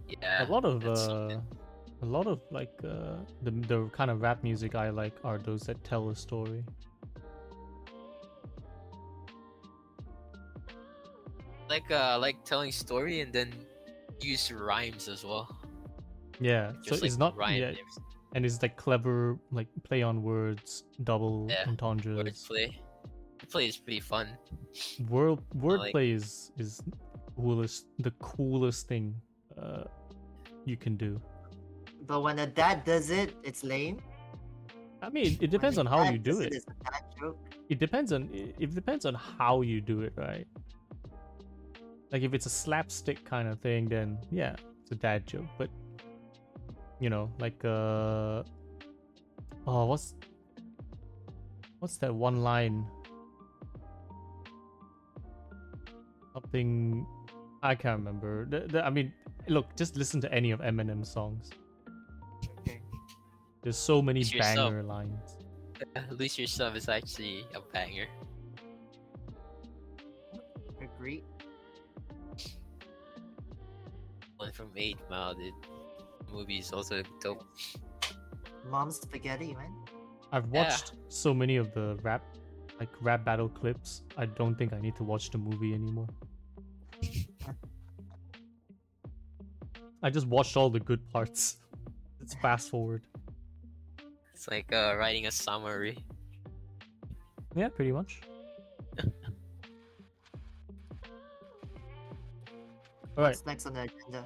Speaker 2: Yeah.
Speaker 3: Yeah.
Speaker 1: a lot of
Speaker 3: that's
Speaker 1: uh,
Speaker 3: something.
Speaker 1: a lot of like uh, the the kind of rap music I like are those that tell a story.
Speaker 3: like uh like telling story and then use rhymes as well.
Speaker 1: Yeah, so
Speaker 3: Just like
Speaker 1: it's not
Speaker 3: rhyme
Speaker 1: yeah, and it's like clever like play on words, double
Speaker 3: Yeah,
Speaker 1: entendres.
Speaker 3: wordplay. Wordplay is pretty fun.
Speaker 1: Word
Speaker 3: like-
Speaker 1: wordplay is is coolest the coolest thing uh, you can do.
Speaker 2: But when a dad does it, it's lame.
Speaker 1: I mean, it depends on how you do it.
Speaker 2: It's a dad joke.
Speaker 1: It depends on it it depends on how you do it, right? Like if it's a slapstick kind of thing, then yeah, it's a dad joke. But you know, like uh, oh, what's what's that one line? Something I can't remember. The, the, I mean, look, just listen to any of Eminem's songs. There's so many
Speaker 3: Lose yourself.
Speaker 1: banger lines.
Speaker 3: Lose yourself is actually a banger.
Speaker 2: Agree.
Speaker 3: One from Eight Mile, dude. The movie is also dope.
Speaker 2: Mom's spaghetti, man.
Speaker 1: I've
Speaker 3: Yeah.
Speaker 1: watched so many of the rap, like rap battle clips. I don't think I need to watch the movie anymore. I just watched all the good parts. Let's fast forward.
Speaker 3: It's like uh, writing a summary.
Speaker 1: Yeah, pretty much. all right.
Speaker 2: What's next on the agenda?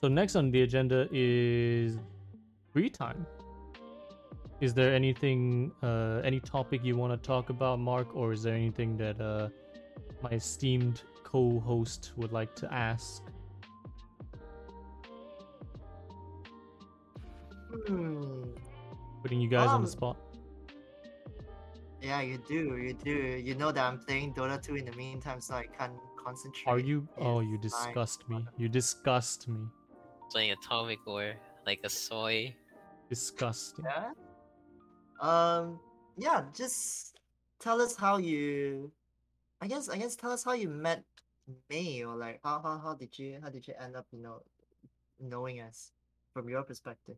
Speaker 1: So next on the agenda is free time. Is there anything, uh, any topic you want to talk about, Marc, or is there anything that uh, my esteemed co-host would like to ask? Putting you guys on the
Speaker 2: Um,
Speaker 1: spot.
Speaker 2: Yeah, you do. You do. You know that I'm playing Dota 2 in the meantime, so I can't concentrate.
Speaker 1: Are you? Oh, you disgust me. You disgust me.
Speaker 3: Playing Atomic War, like a soy.
Speaker 1: Disgusting.
Speaker 2: Yeah. Um. Yeah. Just tell us how you. I guess. I guess. Tell us how you met me, or like how how how did you how did you end up you know knowing us from your perspective.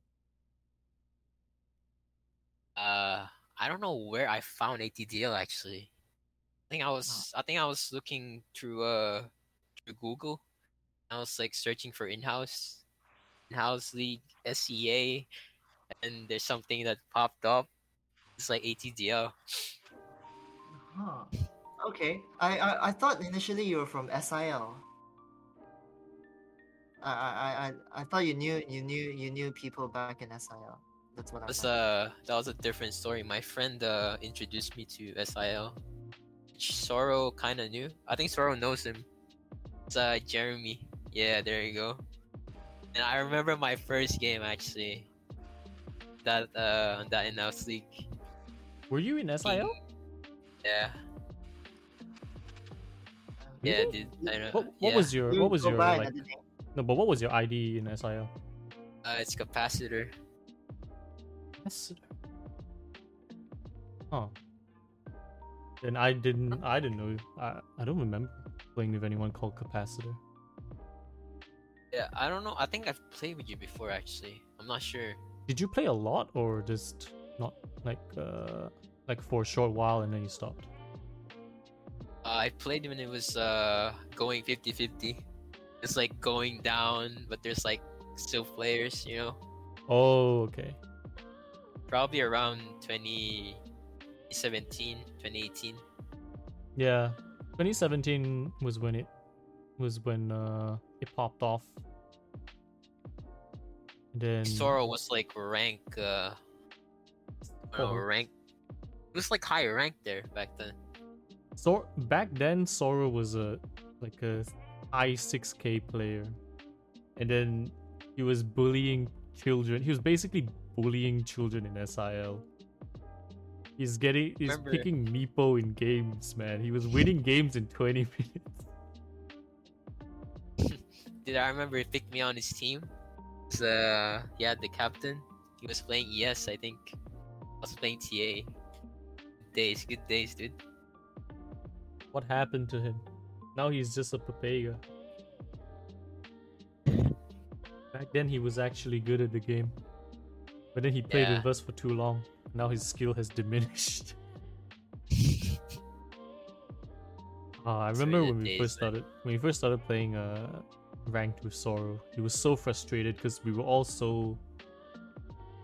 Speaker 3: Uh, I don't know where I found ATDL actually. I think I was I think I was looking through uh through Google. I was like searching for in-house, in-house league, SEA, and there's something that popped up. It's like ATDL.
Speaker 2: Huh. Okay. I, I I thought initially you were from SIL. I I I I- I thought you knew you knew you knew people back in SIL. That's what I
Speaker 3: That's uh that was a different story. My friend uh introduced me to SIL. which Sorrow kind of knew. I think Sorrow knows him. It's uh Jeremy. Yeah, there you go. And I remember my first game actually. That uh that in-house league.
Speaker 1: Were you in SIL?
Speaker 3: Yeah, yeah, dude. I know.
Speaker 1: What, what
Speaker 3: yeah.
Speaker 1: was your what was your like no but what was your ID in SIL?
Speaker 3: Uh, it's capacitor.
Speaker 1: Capacitor. Huh. Then I didn't I didn't know I, I don't remember playing with anyone called capacitor.
Speaker 3: Yeah, I don't know. I think I've played with you before actually. I'm not sure.
Speaker 1: Did you play a lot or just not like uh like for a short while and then you stopped?
Speaker 3: Uh, I played when it was uh going 50-50. It's like going down, but there's like still players, you know.
Speaker 1: Oh, okay.
Speaker 3: Probably around 2017, 2018.
Speaker 1: Yeah, 2017 was when it was when uh it popped off. Then
Speaker 3: Sora was like rank uh know,
Speaker 1: Oh.
Speaker 3: rank it was like higher rank there back then.
Speaker 1: So back then Sora was a like a high 6k player. And then he was bullying children. He was basically bullying children in SIL. He's getting he's
Speaker 3: Remember-
Speaker 1: picking Meepo in games, man. He was winning games in 20 minutes.
Speaker 3: Did I remember he picked me on his team? It's, uh yeah, the captain. He was playing ES, I think. I was playing TA. Good days, good days, dude.
Speaker 1: What happened to him? Now he's just a Papega. Back then he was actually good at the game. But then he played
Speaker 3: Yeah.
Speaker 1: with us for too long. Now his skill has diminished. Ah, I remember when we
Speaker 3: days,
Speaker 1: first
Speaker 3: man.
Speaker 1: started when we first started playing uh ranked with Sorrow. He was so frustrated because we were all so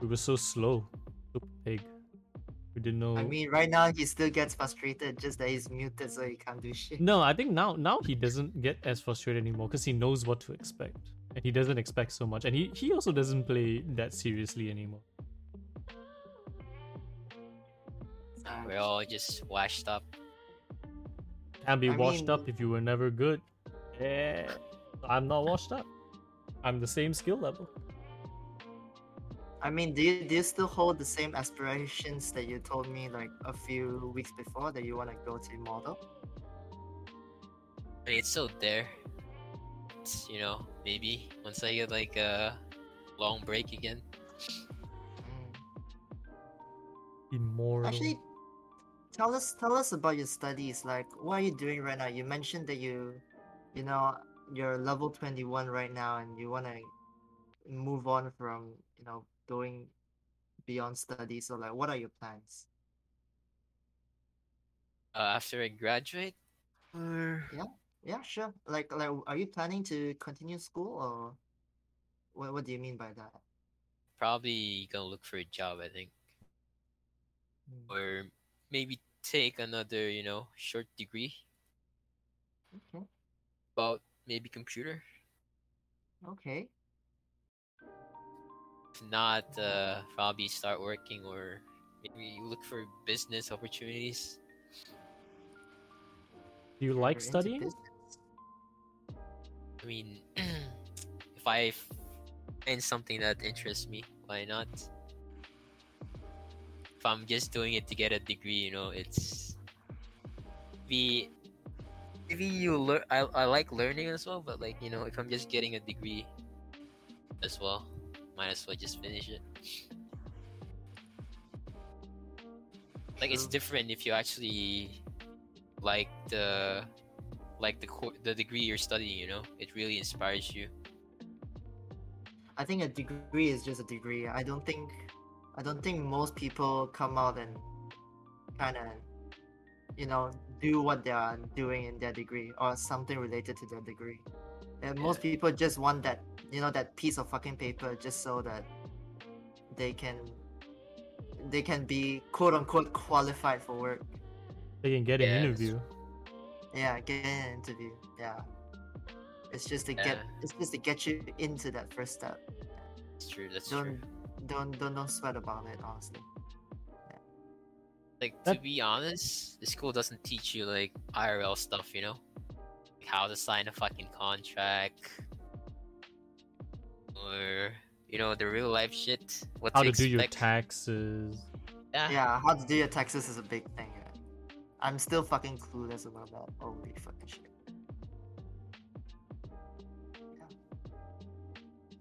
Speaker 1: we were so slow. So pig. We didn't know
Speaker 2: I mean, right now he still gets frustrated, just that he's muted, so he can't do shit.
Speaker 1: No, I think now now he doesn't get as frustrated anymore because he knows what to expect, and he doesn't expect so much, and he he also doesn't play that seriously anymore.
Speaker 3: We're all just washed up.
Speaker 1: Can't be
Speaker 2: I
Speaker 1: washed up if you were never good. Yeah, I'm not washed up. I'm the same skill level.
Speaker 2: I mean, do you do you still hold the same aspirations that you told me like a few weeks before that you want to go to model?
Speaker 3: I it's still there. It's, you know, maybe once I get like a long break again.
Speaker 2: Mm.
Speaker 1: Immortal.
Speaker 2: Actually, tell us tell us about your studies. Like, what are you doing right now? You mentioned that you, you know, you're level twenty one right now, and you want to move on from you know going beyond studies. So, like, what are your plans?
Speaker 3: Uh, after I graduate, or
Speaker 2: Yeah, sure. Like, like, are you planning to continue school, or what? What do you mean by that?
Speaker 3: probably gonna look for a job. I think,
Speaker 2: Mm,
Speaker 3: or maybe take another, you know, short degree
Speaker 2: Okay.
Speaker 3: about maybe computer.
Speaker 2: Okay.
Speaker 3: If not, uh, probably start working or maybe look for business opportunities.
Speaker 1: Do you like
Speaker 2: You're into
Speaker 1: studying?
Speaker 3: I mean, if I find something that interests me, why not? If I'm just doing it to get a degree, you know, it's be maybe you learn. I I like learning as well, but like you know, if I'm just getting a degree as well, might as well just finish it. Like it's different if you actually like the like the co- the degree you're studying. You know, it really inspires you.
Speaker 2: I think a degree is just a degree. I don't think I don't think most people come out and kind of you know do what they are doing in their degree or something related to their degree. And most people just want that you know that piece of fucking paper just so that they can they can be quote unquote qualified for work.
Speaker 1: They can get
Speaker 3: Yeah,
Speaker 1: an
Speaker 3: that's
Speaker 1: interview.
Speaker 2: Yeah, get an interview. Yeah. It's just to get
Speaker 3: Yeah.
Speaker 2: it's just to get you into that first step.
Speaker 3: It's true. That's true.
Speaker 2: Don't don't don't don't sweat about it, honestly.
Speaker 3: Like to be honest, the school doesn't teach you like IRL stuff. You know, like how to sign a fucking contract, or you know the real life shit. What
Speaker 1: How
Speaker 3: to
Speaker 1: to do your taxes.
Speaker 3: yeah.
Speaker 2: Yeah, how to do your taxes is a big thing. I'm still fucking clueless about that. Holy fucking shit. Yeah.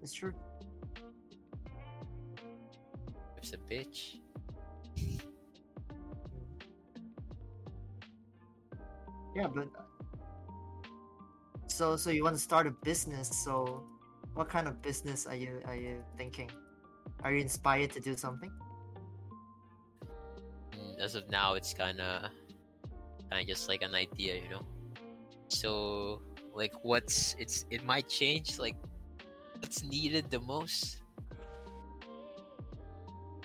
Speaker 2: It's true.
Speaker 3: It's a bitch.
Speaker 2: Yeah, but uh, so so you want to start a business? So, what kind of business are you are you thinking? Are you inspired to do something?
Speaker 3: Mm, As of now, it's kind of kind of just like an idea, you know. So like, what's it's it might change. Like, what's needed the most?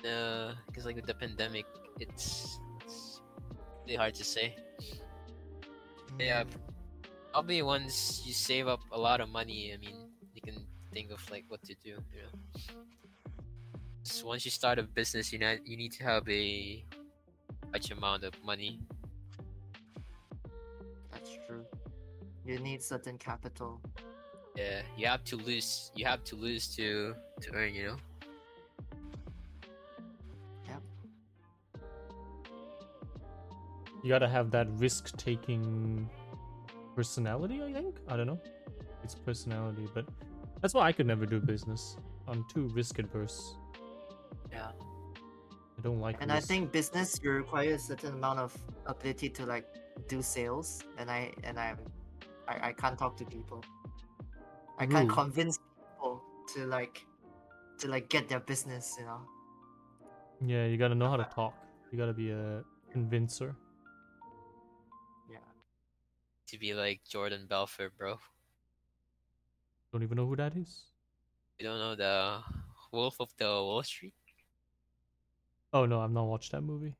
Speaker 3: Uh, because like with the pandemic, it's it's really hard to say. Yeah, probably once you save up a lot of money, I mean, you can think of like what to do. You know, so once you start a business, you need you need to have a much amount of money.
Speaker 2: That's true. You need certain capital.
Speaker 3: Yeah, you have to lose. You have to lose to to earn. You know.
Speaker 2: Yep.
Speaker 1: You gotta have that risk taking personality, I think. I don't know. It's personality, but that's why I could never do business. I'm too risk adverse.
Speaker 3: Yeah.
Speaker 1: I don't like it.
Speaker 2: And I think business you require a certain amount of ability to like do sales, and I and I'm I, I can't talk to people. I can't
Speaker 1: Rude.
Speaker 2: convince people to like to like get their business, you know.
Speaker 1: Yeah, you gotta know how to talk. You gotta be a convincer.
Speaker 2: Yeah.
Speaker 3: To be like Jordan Belfort, bro.
Speaker 1: Don't even know who that is.
Speaker 3: You don't know the Wolf of the Wall Street?
Speaker 1: Oh no, I've not watched that movie.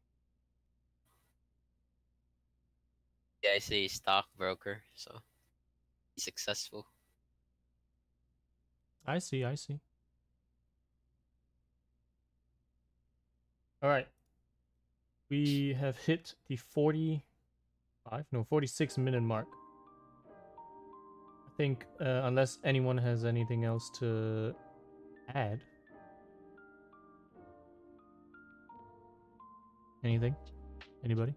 Speaker 3: I say stockbroker, so he's successful.
Speaker 1: I see, I see. All right. We have hit the 45, no, 46 minute mark. I think, uh, unless anyone has anything else to add. Anything? Anybody?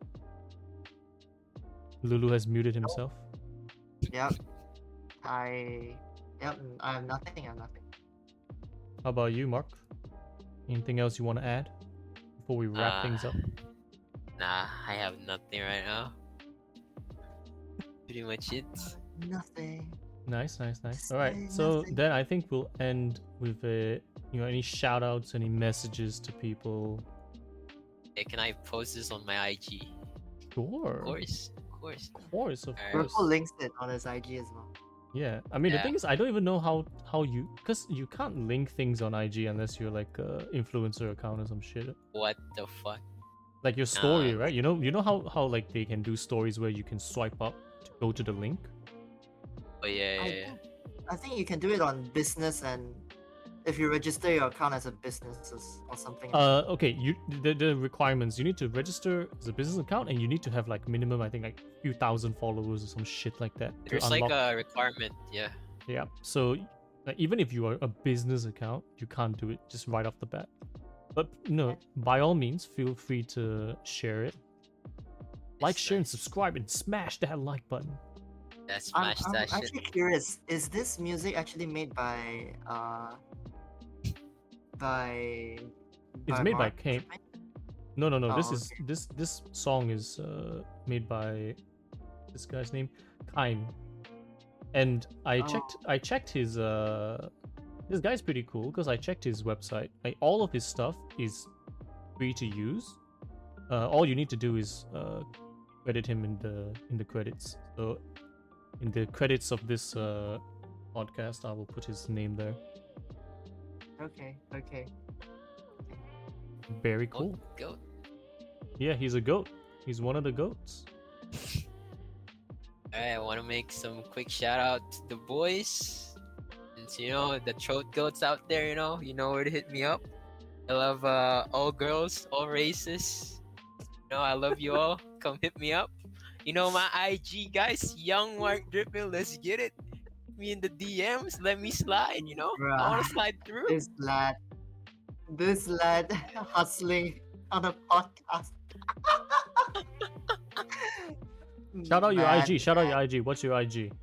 Speaker 1: Lulu has muted himself.
Speaker 2: Yep. I yep. I have nothing. I have nothing.
Speaker 1: How about you, Marc? Anything else you want to add before we wrap
Speaker 3: Uh,
Speaker 1: things up?
Speaker 3: Nah, I have nothing right now. Pretty much it.
Speaker 2: Nothing.
Speaker 1: Nice, nice, nice. All right,
Speaker 2: say
Speaker 1: so
Speaker 2: nothing.
Speaker 1: then I think we'll end with uh, you know any shout outs, any messages to people.
Speaker 3: Hey, can I post this on my IG?
Speaker 1: Sure,
Speaker 3: Of course, of course.
Speaker 1: of course, of
Speaker 3: Alright.
Speaker 1: course.
Speaker 2: Purple links it on his IG as well.
Speaker 1: Yeah, I mean the thing is, I don't even know how how you because you can't link things on IG unless you're like a influencer account or some shit.
Speaker 3: What the fuck?
Speaker 1: Like your story,
Speaker 3: Nah.
Speaker 1: right? You know, you know how how like they can do stories where you can swipe up to go to the link.
Speaker 3: Oh yeah, yeah,
Speaker 2: I
Speaker 3: yeah.
Speaker 2: think, I think you can do it on business and if you register your account as a business or, or something.
Speaker 1: Uh, okay. You the, the requirements. You need to register as a business account, and you need to have like minimum, I think, like few thousand followers or some shit like that. to
Speaker 3: There's like a requirement, yeah.
Speaker 1: yeah. So like, even if you are a business account, you can't do it just right off the bat. But no, by all means, feel free to share it. Like, share, and subscribe, and smash that like button.
Speaker 3: Yeah,
Speaker 2: I'm,
Speaker 3: smash
Speaker 2: I'm actually curious. Is this music actually made by uh by?
Speaker 1: It's made by
Speaker 2: Mark
Speaker 1: Kane.
Speaker 2: Chapman?
Speaker 1: No, no, no. this
Speaker 2: Oh,
Speaker 1: is this this song is uh, made by this guy's name, Khaim. And I
Speaker 2: Oh.
Speaker 1: checked I checked his uh this guy's pretty cool because I checked his website. Like all of his stuff is free to use. Uh, all you need to do is uh, credit him in the in the credits. So in the credits of this uh, podcast, I will put his name there.
Speaker 2: Okay, okay.
Speaker 1: Very
Speaker 3: Oh,
Speaker 1: cool.
Speaker 3: Go.
Speaker 1: Yeah, he's a goat. He's one of the goats.
Speaker 3: Alright, I want to make some quick shout out to the boys. And to, you know, the throat goats out there, you know, you know where to hit me up. I love uh, all girls, all races. You know, I love you all. Come hit me up. You know my IG, guys. Young Marc Drippin. Let's get it. Me in the DMs. Let me slide. You know, I want to slide through.
Speaker 2: This lad, this lad hustling on a podcast.
Speaker 1: Shout out your
Speaker 2: Man,
Speaker 1: IG. Shout out
Speaker 2: man.
Speaker 1: your IG. What's your IG?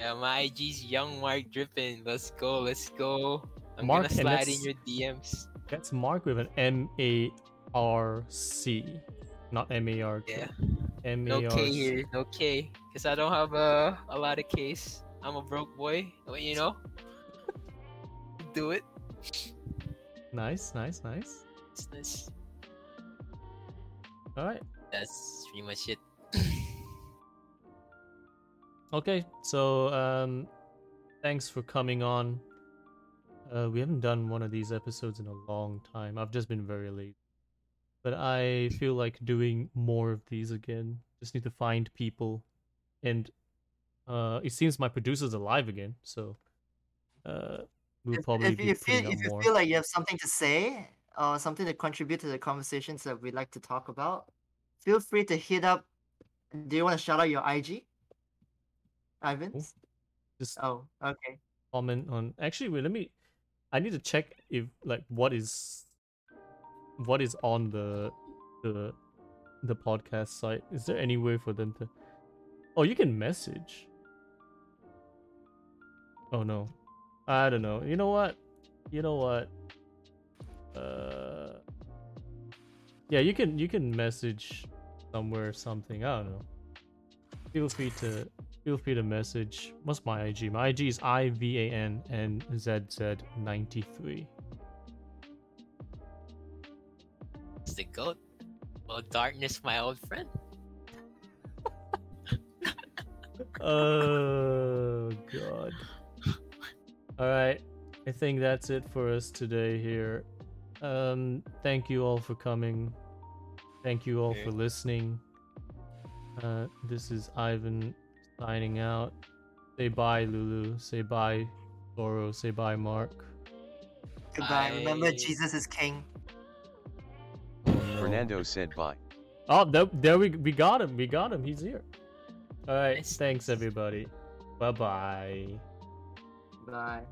Speaker 3: Yeah, my IG's Young Marc Drippin. Let's go. Let's go. I'm
Speaker 1: Marc,
Speaker 3: gonna slide in your DMs.
Speaker 1: That's Marc with an M A R C, not M A R K.
Speaker 3: Yeah.
Speaker 1: M
Speaker 3: No
Speaker 1: A R
Speaker 3: K
Speaker 1: C.
Speaker 3: here, no K, cause I don't have uh, a lot of K's. I'm a broke boy, you know. Do it.
Speaker 1: Nice, nice, nice.
Speaker 3: It's nice.
Speaker 1: All right.
Speaker 3: That's pretty much it.
Speaker 1: Okay. So, um, thanks for coming on. Uh, we haven't done one of these episodes in a long time. I've just been very late, but I feel like doing more of these again. Just need to find people and uh, it seems my producer's alive again. So uh, we'll
Speaker 2: If,
Speaker 1: probably
Speaker 2: if,
Speaker 1: be
Speaker 2: you
Speaker 1: putting
Speaker 2: feel if you feel like you have something to say or something to contribute to the conversations that we'd like to talk about, feel free to hit up. Do you want to shout out your IG, Ivan?
Speaker 1: Just
Speaker 2: Oh, okay.
Speaker 1: comment on. Actually, wait. Let me. I need to check if like what is what is on the the the podcast site. Is there any way for them to? Oh, you can message. Oh no, I don't know. You know what? You know what? Uh, yeah, you can you can message somewhere something. I don't know. Feel free to feel free to message. What's my IG? My IG is I V A N N Z Z ninety three.
Speaker 3: Goat. Well, darkness, my old friend.
Speaker 1: Oh god. Alright. I think that's it for us today here. Um thank you all for coming. Thank you all for listening. Uh this is Ivan signing out. Say bye Lulu. Say bye Loro. Say bye Marc.
Speaker 2: Goodbye. Remember, Jesus is king.
Speaker 4: Fernando said bye.
Speaker 1: Oh, there, there we we got him. We got him. He's here. All right.
Speaker 3: Nice.
Speaker 1: Thanks everybody. Bye bye.
Speaker 2: Bye.